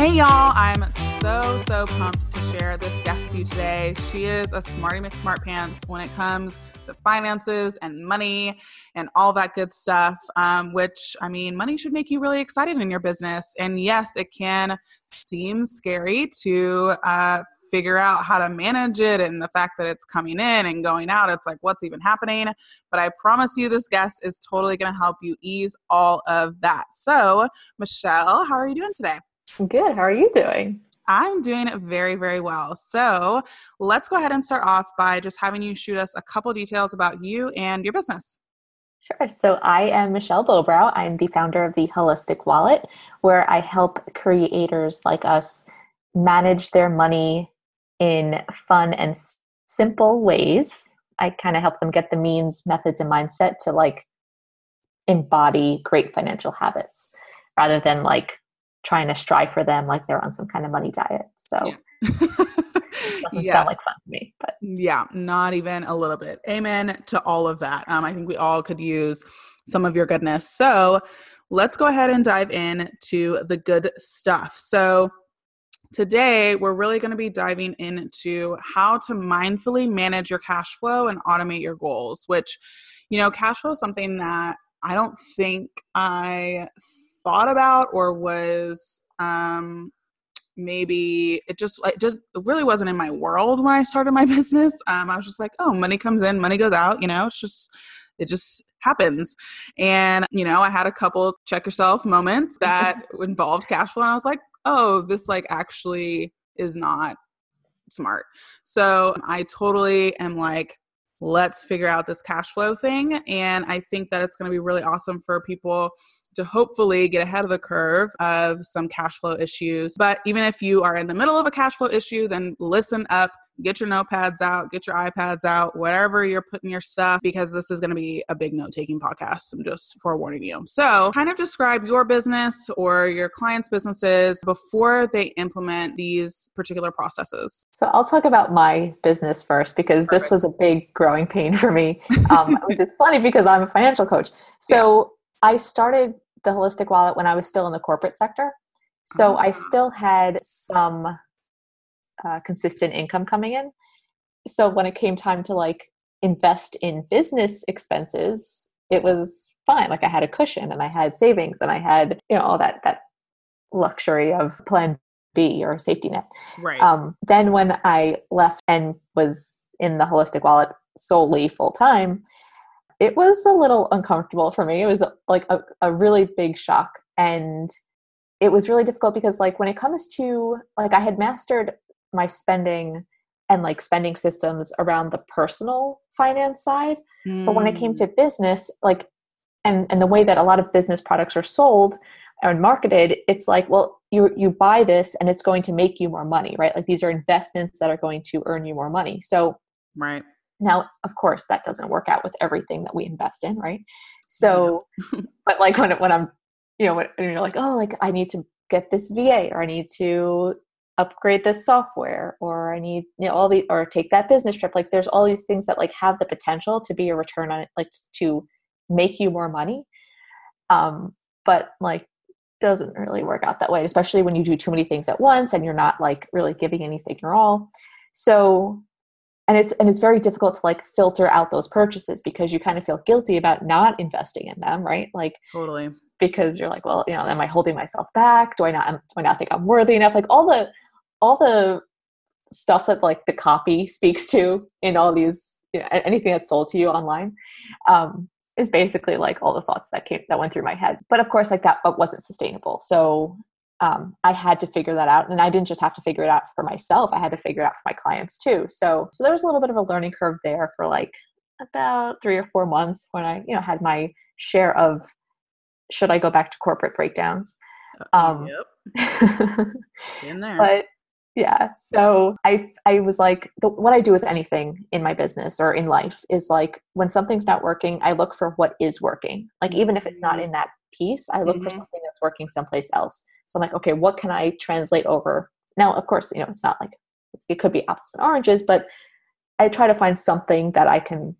Hey y'all, I'm so, so pumped to share this guest with you today. She is a smarty McSmart pants when it comes to finances and money and all that good stuff. Um, which, I mean, money should make you really excited in your business. And yes, it can seem scary to uh, figure out how to manage it and the fact that it's coming in and going out. It's like, what's even happening? But I promise you, this guest is totally going to help you ease all of that. So, Michelle, how are you doing today? Good. How are you doing? I'm doing very, very well. So let's go ahead and start off by just having you shoot us a couple details about you and your business. Sure. So I am Michelle Bobrow. I'm the founder of the Holistic Wallet, where I help creators like us manage their money in fun and s- simple ways. I kind of help them get the means, methods, and mindset to like embody great financial habits rather than like trying to strive for them like they're on some kind of money diet. So yeah. doesn't yeah. sound like fun to me. But yeah, not even a little bit. Amen to all of that. Um, I think we all could use some of your goodness. So let's go ahead and dive in to the good stuff. So today we're really going to be diving into how to mindfully manage your cash flow and automate your goals, which, you know, cash flow is something that I don't think I thought about or was um, maybe it just it just it really wasn't in my world when I started my business. Um, I was just like, oh, money comes in, money goes out. You know, it's just it just happens. And you know, I had a couple check yourself moments that involved cash flow, and I was like, oh, this like actually is not smart. So I totally am like let's figure out this cash flow thing and i think that it's going to be really awesome for people to hopefully get ahead of the curve of some cash flow issues. But even if you are in the middle of a cash flow issue, then listen up, get your notepads out, get your iPads out, wherever you're putting your stuff, because this is going to be a big note taking podcast. I'm just forewarning you. So, kind of describe your business or your clients' businesses before they implement these particular processes. So, I'll talk about my business first because Perfect. this was a big growing pain for me, um, which is funny because I'm a financial coach. So, I started the holistic wallet when I was still in the corporate sector. So I ah. still had some uh, consistent income coming in. So when it came time to like invest in business expenses, it was fine. Like I had a cushion and I had savings and I had, you know, all that that luxury of plan B or safety net. Right. Um, then when I left and was in the holistic wallet solely full time, it was a little uncomfortable for me. It was like a, a really big shock. And it was really difficult because like when it comes to like I had mastered my spending and like spending systems around the personal finance side. Mm. But when it came to hmm. business, like and and the way that a lot of business products are sold and marketed, it's like, well, you you buy this and it's going to make you more money, right? Like these are investments that are going to earn you more money. So right now, of course, that doesn't work out with everything that we invest in, right? So, but like when when I'm, you know, when you're like, oh, like I need to get this VA, or I need to upgrade this software, or I need, you know, all the, or take that business trip. Like, there's all these things that like have the potential to be a return on it, like to make you more money. Um, but like doesn't really work out that way, especially when you do too many things at once and you're not like really giving anything your all. So and it's and it's very difficult to like filter out those purchases because you kind of feel guilty about not investing in them right? Like totally. because you're like well you know am i holding myself back? Do i not do i not think i'm worthy enough? Like all the all the stuff that like the copy speaks to in all these you know, anything that's sold to you online um, is basically like all the thoughts that came that went through my head. But of course like that wasn't sustainable. So um, I had to figure that out. And I didn't just have to figure it out for myself, I had to figure it out for my clients too. So, so there was a little bit of a learning curve there for like about three or four months when I, you know, had my share of should I go back to corporate breakdowns. Uh, um, yep. In there. But yeah, so I I was like, the, what I do with anything in my business or in life is like when something's not working, I look for what is working. Like even if it's not mm-hmm. in that piece, I look mm-hmm. for something that's working someplace else. So I'm like, okay, what can I translate over? Now, of course, you know, it's not like it could be apples and oranges, but I try to find something that I can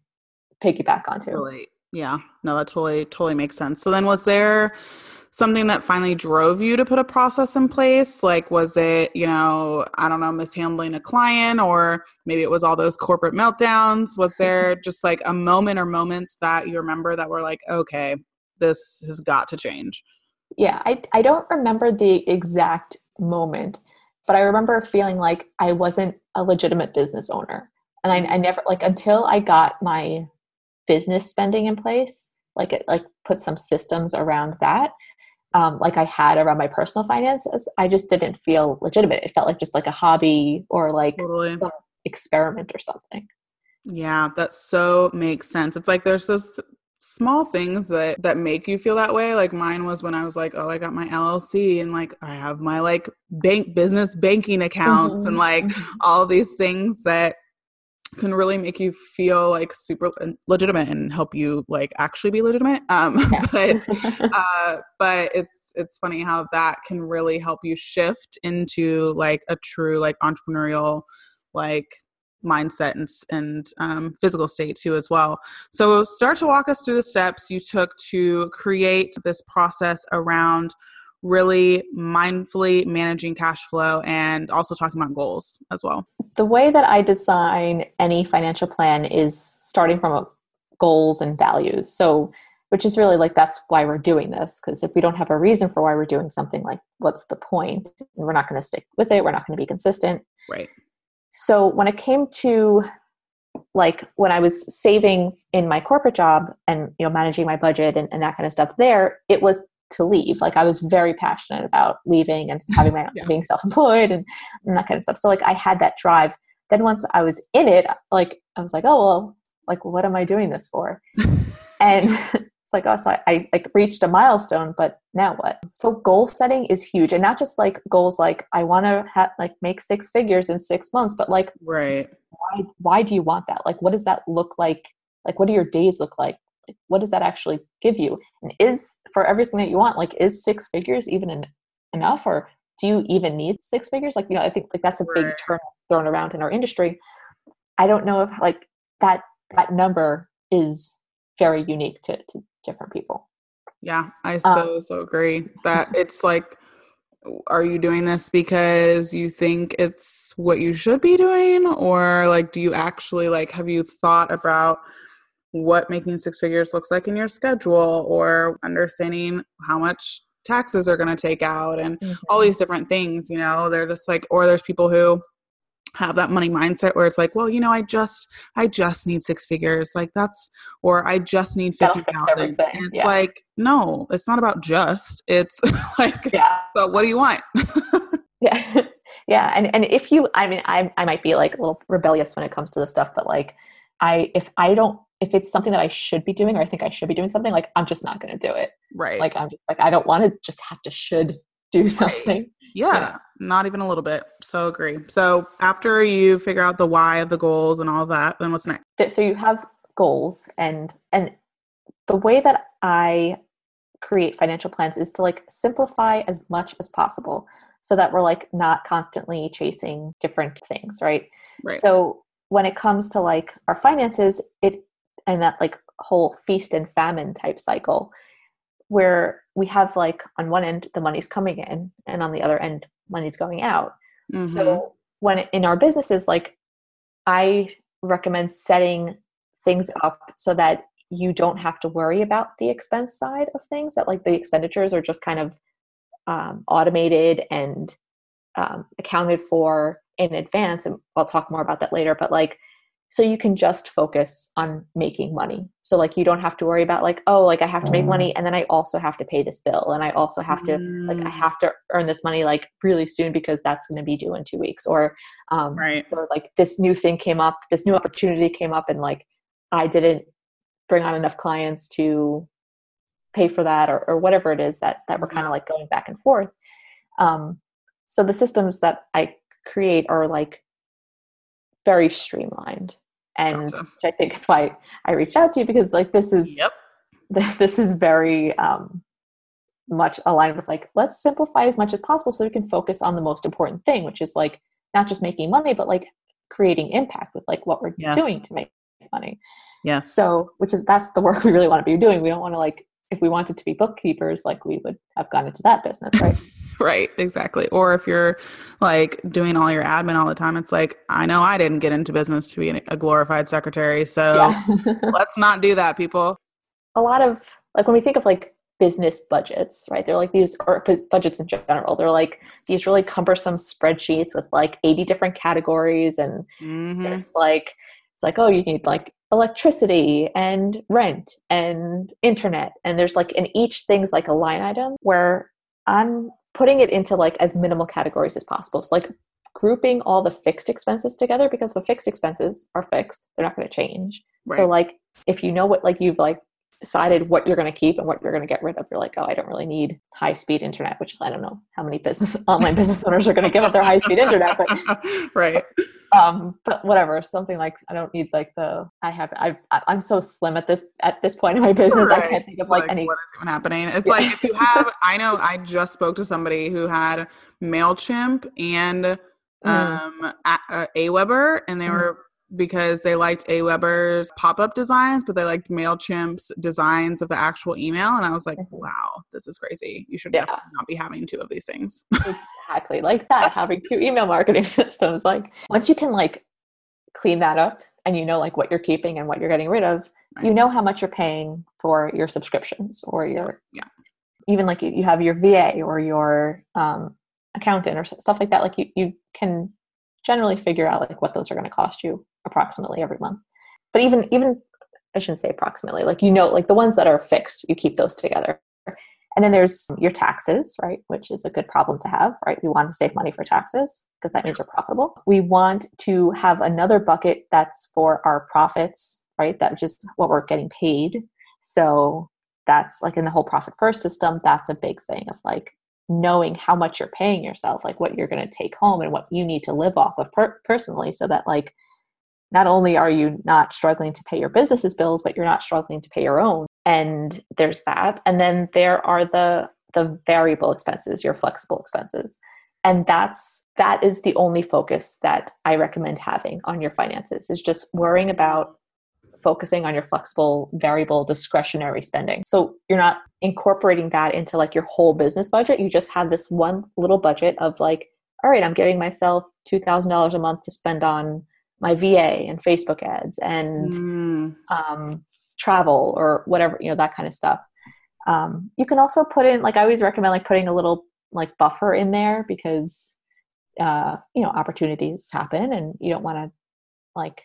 piggyback onto. Totally. Yeah. No, that totally totally makes sense. So then was there something that finally drove you to put a process in place? Like, was it, you know, I don't know, mishandling a client, or maybe it was all those corporate meltdowns? Was there just like a moment or moments that you remember that were like, okay, this has got to change? Yeah, I, I don't remember the exact moment, but I remember feeling like I wasn't a legitimate business owner. And I, I never, like, until I got my business spending in place, like it like put some systems around that um, like I had around my personal finances, I just didn't feel legitimate. It felt like just like a hobby or like totally. experiment or something. Yeah, that so makes sense. It's like there's those th- small things that that make you feel that way. Like mine was when I was like, oh, I got my LLC and like I have my like bank business banking accounts mm-hmm. and like mm-hmm. all these things that can really make you feel like super legitimate and help you like actually be legitimate um yeah. but uh but it's it's funny how that can really help you shift into like a true like entrepreneurial like mindset and, and um, physical state too as well so start to walk us through the steps you took to create this process around really mindfully managing cash flow and also talking about goals as well? The way that I design any financial plan is starting from goals and values. So, which is really like that's why we're doing this because if we don't have a reason for why we're doing something like what's the point we're not going to stick with it we're not going to be consistent right so when it came to like when i was saving in my corporate job and you know managing my budget and, and that kind of stuff there it was to leave. Like I was very passionate about leaving and having my yeah. being self-employed and, and that kind of stuff. So like I had that drive. Then once I was in it, like I was like, oh well, like what am I doing this for? and it's like, oh, so I, I like reached a milestone, but now what? So goal setting is huge, and not just like goals like I want to have like make six figures in six months, but like right. Why, why do you want that? Like, what does that look like? Like, what do your days look like? what does that actually give you and is for everything that you want like is six figures even enough or do you even need six figures like you know i think like that's a big term thrown around in our industry i don't know if like that that number is very unique to, to different people. Yeah i um, so um, so agree that it's like are you doing this because you think it's what you should be doing? Or like do you actually like have you thought about what making six figures looks like in your schedule or understanding how much taxes are going to take out and mm-hmm. all these different things you know? They're just like or there's people who have that money mindset where it's like well you know i just i just need six figures like that's or i just need 50000 and it's yeah. like no it's not about just it's like yeah. but what do you want yeah yeah and and if you i mean I, I might be like a little rebellious when it comes to this stuff but like i if i don't if it's something that I should be doing or I think I should be doing something, like I'm just not going to do it. Right. Like I'm just, like I don't want to just have to should do something. Right. Yeah, yeah, not even a little bit. So agree. So after you figure out the why of the goals and all that, then what's next? So you have goals and and the way that I create financial plans is to like simplify as much as possible so that we're like not constantly chasing different things, right? Right. So when it comes to like our finances, it and that like whole feast and famine type cycle where we have like on one end the money's coming in and on the other end money's going out mm-hmm. so when in our businesses like i recommend setting things up so that you don't have to worry about the expense side of things that like the expenditures are just kind of um, automated and um, accounted for in advance and i'll talk more about that later but like so you can just focus on making money so like you don't have to worry about like oh like i have to make money mm. and then i also have to pay this bill and i also have to mm. like i mm. have to earn this money like really soon because that's going to be due in two weeks or um right. or like this new thing came up this new opportunity came up and like i didn't bring on enough clients to pay for that or, or whatever it is that that we're kind of like going back and forth um so the systems that i create are like very streamlined and gotcha. i think is why i reached out to you because like this is yep. this is very um, much aligned with like let's simplify as much as possible so we can focus on the most important thing which is like not just making money but like creating impact with like what we're yes. doing to make money yeah so which is that's the work we really want to be doing we don't want to like if we wanted to be bookkeepers, like we would have gone into that business, right? right, exactly. Or if you're like doing all your admin all the time, it's like, I know I didn't get into business to be a glorified secretary. So yeah. let's not do that, people. A lot of like when we think of like business budgets, right? They're like these, or budgets in general, they're like these really cumbersome spreadsheets with like 80 different categories. And mm-hmm. it's like, it's like, oh, you need like electricity and rent and internet. And there's like in each thing's like a line item where I'm putting it into like as minimal categories as possible. So like grouping all the fixed expenses together because the fixed expenses are fixed. They're not going to change. Right. So like if you know what like you've like decided what you're going to keep and what you're going to get rid of you're like oh i don't really need high speed internet which i don't know how many business online business owners are going to give up their high speed internet but right um but whatever something like i don't need like the i have i've i'm so slim at this at this point in my business right. i can't think of like, like any what is even happening it's yeah. like if you have i know i just spoke to somebody who had mailchimp and mm. um mm. a- aweber and they mm. were because they liked Aweber's pop-up designs, but they liked MailChimp's designs of the actual email. And I was like, mm-hmm. wow, this is crazy. You should yeah. definitely not be having two of these things. exactly. Like that, having two email marketing systems. Like once you can like clean that up and you know like what you're keeping and what you're getting rid of, right. you know how much you're paying for your subscriptions or your yeah. Even like you have your VA or your um, accountant or stuff like that. Like you, you can generally figure out like what those are going to cost you approximately every month. But even even I shouldn't say approximately, like you know, like the ones that are fixed, you keep those together. And then there's your taxes, right? Which is a good problem to have, right? We want to save money for taxes because that means we're profitable. We want to have another bucket that's for our profits, right? That's just what we're getting paid. So that's like in the whole profit first system, that's a big thing of like knowing how much you're paying yourself, like what you're going to take home and what you need to live off of per- personally, so that like not only are you not struggling to pay your business's bills, but you're not struggling to pay your own. And there's that. And then there are the the variable expenses, your flexible expenses. And that's that is the only focus that I recommend having on your finances is just worrying about focusing on your flexible variable discretionary spending. So you're not incorporating that into like your whole business budget. You just have this one little budget of like, all right, I'm giving myself $2,000 a month to spend on my VA and Facebook ads and mm. um, travel or whatever, you know, that kind of stuff. Um, you can also put in, like, I always recommend like putting a little like buffer in there because, uh, you know, opportunities happen and you don't want to like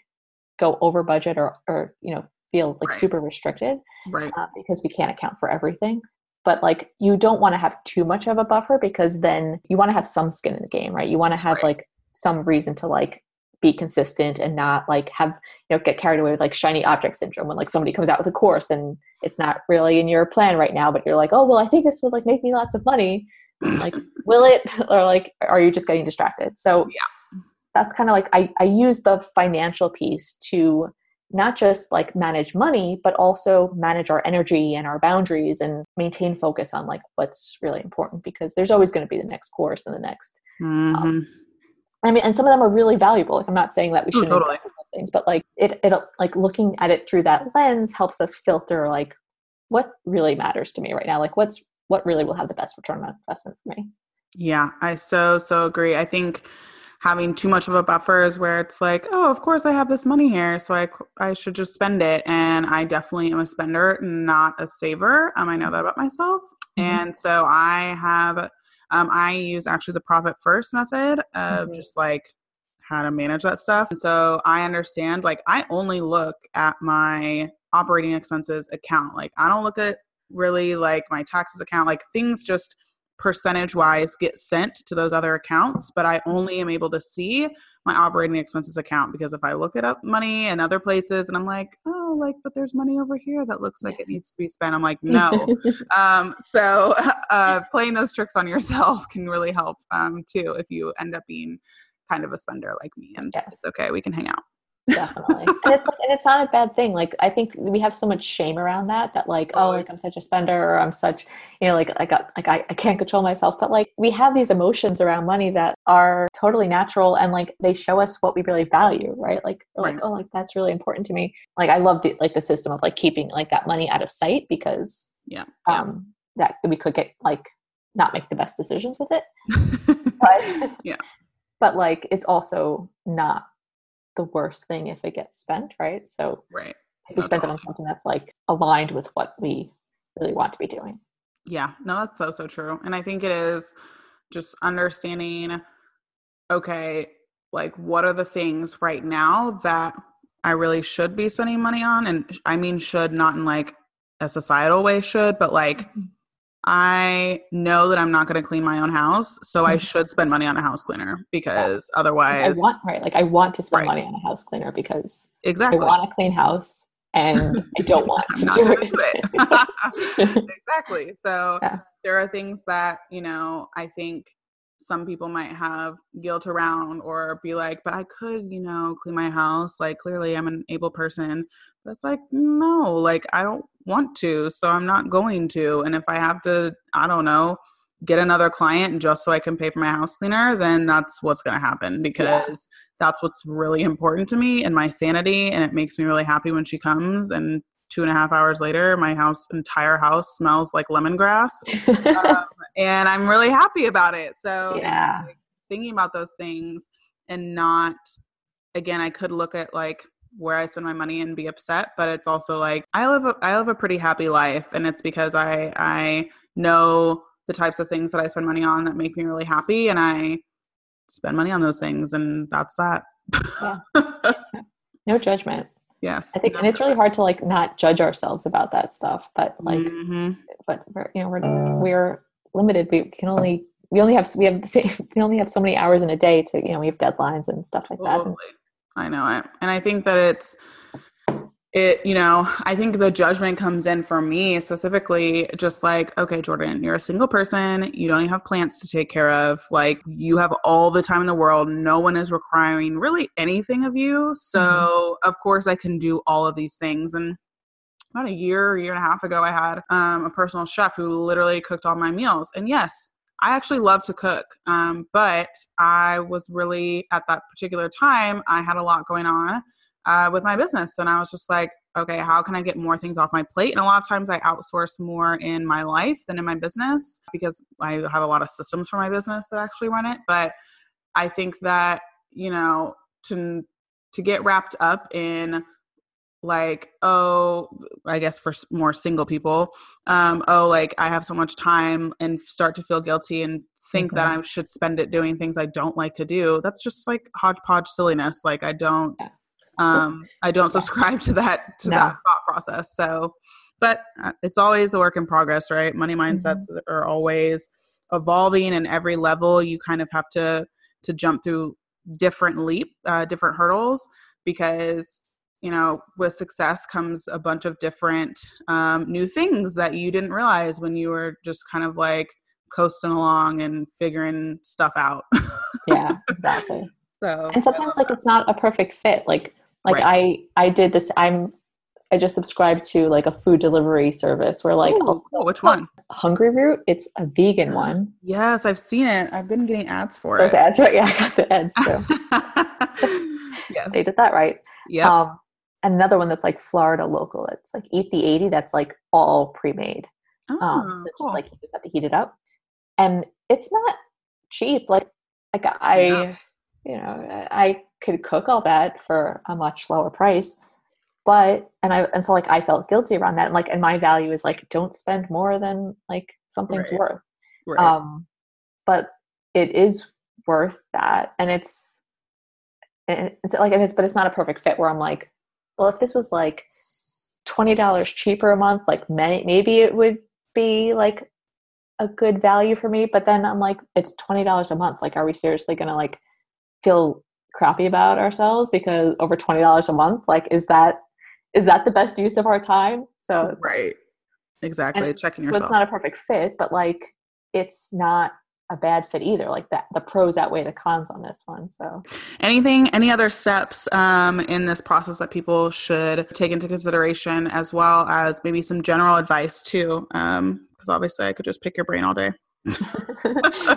go over budget or, or, you know, feel like right. super restricted right uh, because we can't account for everything but like you don't want to have too much of a buffer because then you want to have some skin in the game right you want to have right. like some reason to like be consistent and not like have you know get carried away with like shiny object syndrome when like somebody comes out with a course and it's not really in your plan right now but you're like oh well i think this would like make me lots of money. Like will it? Or like are you just getting distracted? So yeah. that's kind of like I, I use the financial piece to not just like manage money but also manage our energy and our boundaries and maintain focus on like what's really important because there's always going to be the next course and the next um, mm-hmm. um, I mean, and some of them are really valuable. Like, I'm not saying that we shouldn't totally. invest in those things, but like it, it, like looking at it through that lens helps us filter like what really matters to me right now. Like, what's what really will have the best return on investment for me. Yeah, I so so agree. I think having too much of a buffer is where it's like, oh, of course I have this money here, so I I should just spend it. And I definitely am a spender, not a saver. Um, I know that about myself, mm-hmm. and so I have um, I use actually the profit first method of mm-hmm. just like how to manage that stuff. And so I understand, like, I only look at my operating expenses account. Like, I don't look at really like my taxes account, like, things just percentage wise get sent to those other accounts, but I only am able to see my operating expenses account because if I look at up money in other places and I'm like, oh, like, but there's money over here that looks like it needs to be spent, I'm like, no. um, so uh, playing those tricks on yourself can really help um, too if you end up being kind of a spender like me. And yes. it's okay, we can hang out definitely and it's like, and it's not a bad thing like i think we have so much shame around that that like oh like i'm such a spender or i'm such you know like i got like I, I can't control myself but like we have these emotions around money that are totally natural and like they show us what we really value right like right. like oh like that's really important to me like i love the like the system of like keeping like that money out of sight because Yeah. Um, that we could get like not make the best decisions with it. but, yeah. But like it's also not the worst thing if it gets spent, right? So right. if we spend it on something that's like aligned with what we really want to be doing. Yeah, no, that's so so true. And I think it is just understanding okay, like what are the things right now that I really should be spending money on and I mean should not in like a societal way should, but like mm-hmm. I know that I'm not going to clean my own house, so mm-hmm. I should spend money on a house cleaner because yeah. otherwise I want right like I want to spend right. money on a house cleaner because exactly I want a clean house and I don't want to do it. it. exactly. So yeah. there are things that, you know, I think some people might have guilt around or be like, but I could, you know, clean my house. Like, clearly I'm an able person. But it's like, no, like, I don't want to. So I'm not going to. And if I have to, I don't know, get another client just so I can pay for my house cleaner, then that's what's going to happen because yeah. that's what's really important to me and my sanity. And it makes me really happy when she comes and two and a half hours later, my house, entire house smells like lemongrass. um, and I'm really happy about it. So, yeah. thinking about those things and not, again, I could look at like where I spend my money and be upset, but it's also like I live a, I live a pretty happy life, and it's because I I know the types of things that I spend money on that make me really happy, and I spend money on those things, and that's that. yeah. No judgment. Yes. I think, and it's really hard to like not judge ourselves about that stuff, but like, mm-hmm. but we're, you know, we're, we're limited. We can only, we only have, we have, we only have so many hours in a day to, you know, we have deadlines and stuff like totally. that. I know it. And I think that it's, it you know i think the judgment comes in for me specifically just like okay jordan you're a single person you don't even have plants to take care of like you have all the time in the world no one is requiring really anything of you so mm-hmm. of course i can do all of these things and about a year year and a half ago i had um, a personal chef who literally cooked all my meals and yes I actually love to cook, um, but I was really at that particular time, I had a lot going on uh, with my business. And I was just like, okay, how can I get more things off my plate? And a lot of times I outsource more in my life than in my business because I have a lot of systems for my business that actually run it. But I think that, you know, to to get wrapped up in like oh i guess for more single people um oh like i have so much time and start to feel guilty and think mm-hmm. that i should spend it doing things i don't like to do that's just like hodgepodge silliness like i don't yeah um, I don't subscribe to that to no. that thought process. So, but uh, it's always a work in progress, right? Money mindsets mm-hmm. are always evolving, and every level you kind of have to to jump through different leap, uh, different hurdles because you know with success comes a bunch of different um, new things that you didn't realize when you were just kind of like coasting along and figuring stuff out. yeah, exactly. So and sometimes like it's not a perfect fit. Like like right. I I did this. I'm I just subscribed to like a food delivery service where like Ooh, oh, which one? Hungryroot. It's a vegan one. Yes, I've seen it. I've been getting ads for Those it. Those ads, right? Yeah, I got the ads too. yes. They did that right. Yeah. Um, another one that's like Florida local. It's like Eat the 80. That's like all pre-made. Oh, um, so cool. just like you just have to heat it up. And it's not cheap. Like like I yeah. you know, I could cook all that for a much lower price but and i and so like i felt guilty around that and like and my value is like don't spend more than like something's right. worth right. um but it is worth that and it's and it's like and it's but it's not a perfect fit where i'm like well if this was like $20 cheaper a month like may, maybe it would be like a good value for me but then i'm like it's $20 a month. Like are we seriously gonna like feel crappy about ourselves because over $20 a month? Like is that is that the best use of our time? So right. Exactly. Checking yourself so it's not a perfect fit but like it's not a bad fit either like that the pros outweigh the cons on this one so. Anything any other steps um, in this process that people should take into consideration as well as maybe some general advice too? Because um, obviously i could just pick your brain all day.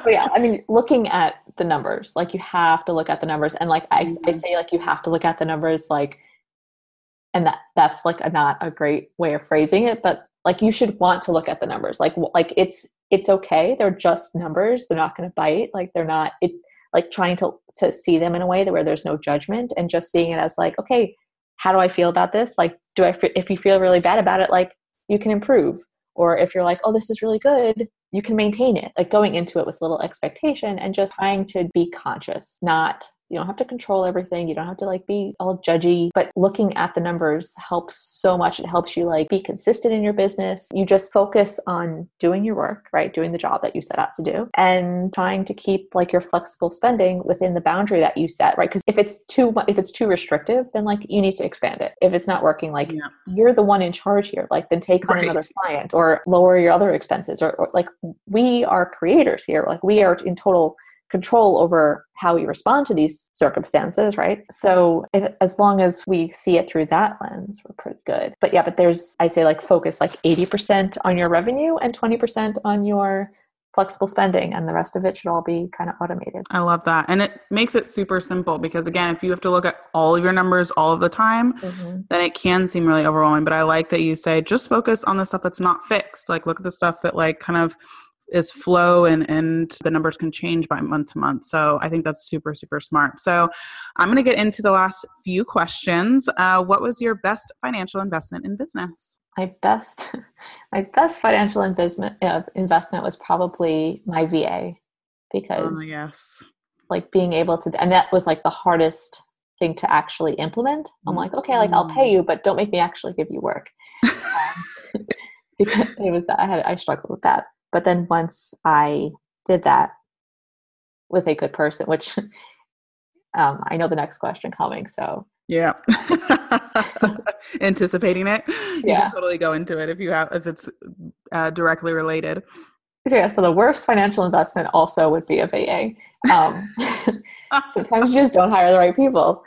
Yeah, I mean, looking at the numbers, like you have to look at the numbers, and like I, mm-hmm. I say, like you have to look at the numbers, like, and that that's like a, not a great way of phrasing it, but like you should want to look at the numbers like like it's it's okay. They're just numbers. They're not going to bite. Like they're not it like trying to to see them in a way that where there's no judgment and just seeing it as like okay how do i feel about this? Like do i if you feel really bad about it like you can improve. Or if you're like oh this is really good you can maintain it. Like going into it with little expectation and just trying to be conscious not you don't have to control everything. You don't have to like be all judgy but looking at the numbers helps so much. It helps you like be consistent in your business. You just focus on doing your work right? Doing the job that you set out to do and trying to keep like your flexible spending within the boundary that you set right? Because if it's too if it's too restrictive then like you need to expand it. If it's not working like yeah. you're the one in charge here like then take on right. another client or lower your other expenses or, or like we are creators here. Like we are in total control over how we respond to these circumstances, right? So if, as long as we see it through that lens, we're pretty good. But yeah, but there's I say like focus like 80% on your revenue and 20% on your flexible spending and the rest of it should all be kind of automated. I love that. And it makes it super simple because again, if you have to look at all of your numbers all of the time, mm-hmm. then it can seem really overwhelming, but I like that you say just focus on the stuff that's not fixed. Like look at the stuff that like kind of is flow and and the numbers can change by month to month. So i think that's super super smart. So i'm going to get into the last few questions. Uh, what was your best financial investment in business? My best my best financial investment uh, investment was probably my va because oh, yes. like being able to and that was like the hardest thing to actually implement. I'm like okay like i'll pay mm. you but don't make me actually give you work. Um, because it was that i had i struggled with that but then once I did that with a good person, which um, I know the next question coming, so yeah, anticipating it, you yeah. can totally go into it if you have if it's uh, directly related. So yeah, so the worst financial investment also would be a VA. Um, sometimes you just don't hire the right people.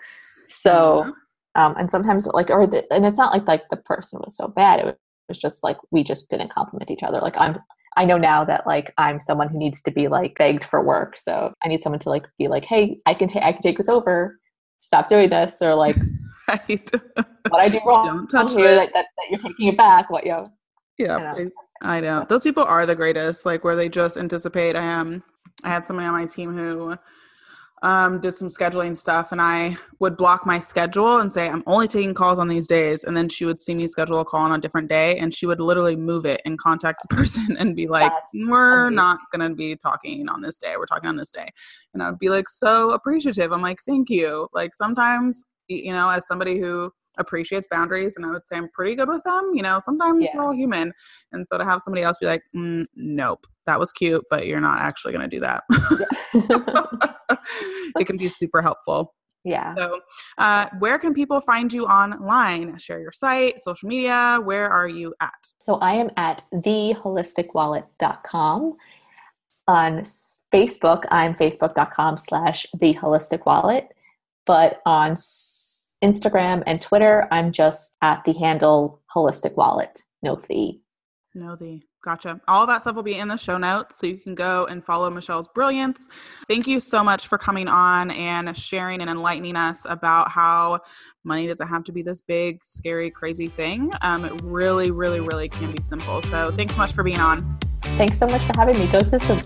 So, um, and sometimes like, or the, and it's not like like the person was so bad. It was just like we just didn't compliment each other. Like I'm I know now that like I'm someone who needs to be like begged for work. So I need someone to like be like, hey, I can take I can take this over. Stop doing this, or like, right. what I do wrong Don't touch you that, that, that, you're taking it back. What yo? Yeah, I know. I know. Those people are the greatest. Like where they just anticipate. I am. I had somebody on my team who um, did some scheduling stuff and I would block my schedule and say, I'm only taking calls on these days. And then she would see me schedule a call on a different day and she would literally move it and contact the person and be like, That's We're amazing. not going to be talking on this day. We're talking on this day. And I would be like, so appreciative. I'm like, thank you. Like sometimes, you know, as somebody who appreciates boundaries and I would say I'm pretty good with them. You know, sometimes yeah. we're all human. And so to have somebody else be like, mm, nope, that was cute, but you're not actually going to do that. it can be super helpful. Yeah. So, uh, where can people find you online? Share your site, social media. Where are you at? So, I am at theholisticwallet.com. On Facebook, I'm facebook.com slash theholisticwallet. But on Instagram and Twitter, I'm just at the handle holistic wallet, no the. No the. Gotcha. All that stuff will be in the show notes so you can go and follow Michelle's brilliance. Thank you so much for coming on and sharing and enlightening us about how money doesn't have to be this big, scary, crazy thing. Um, it really, really, really can be simple. So thanks so much for being on. Thanks so much for having me. Go systems.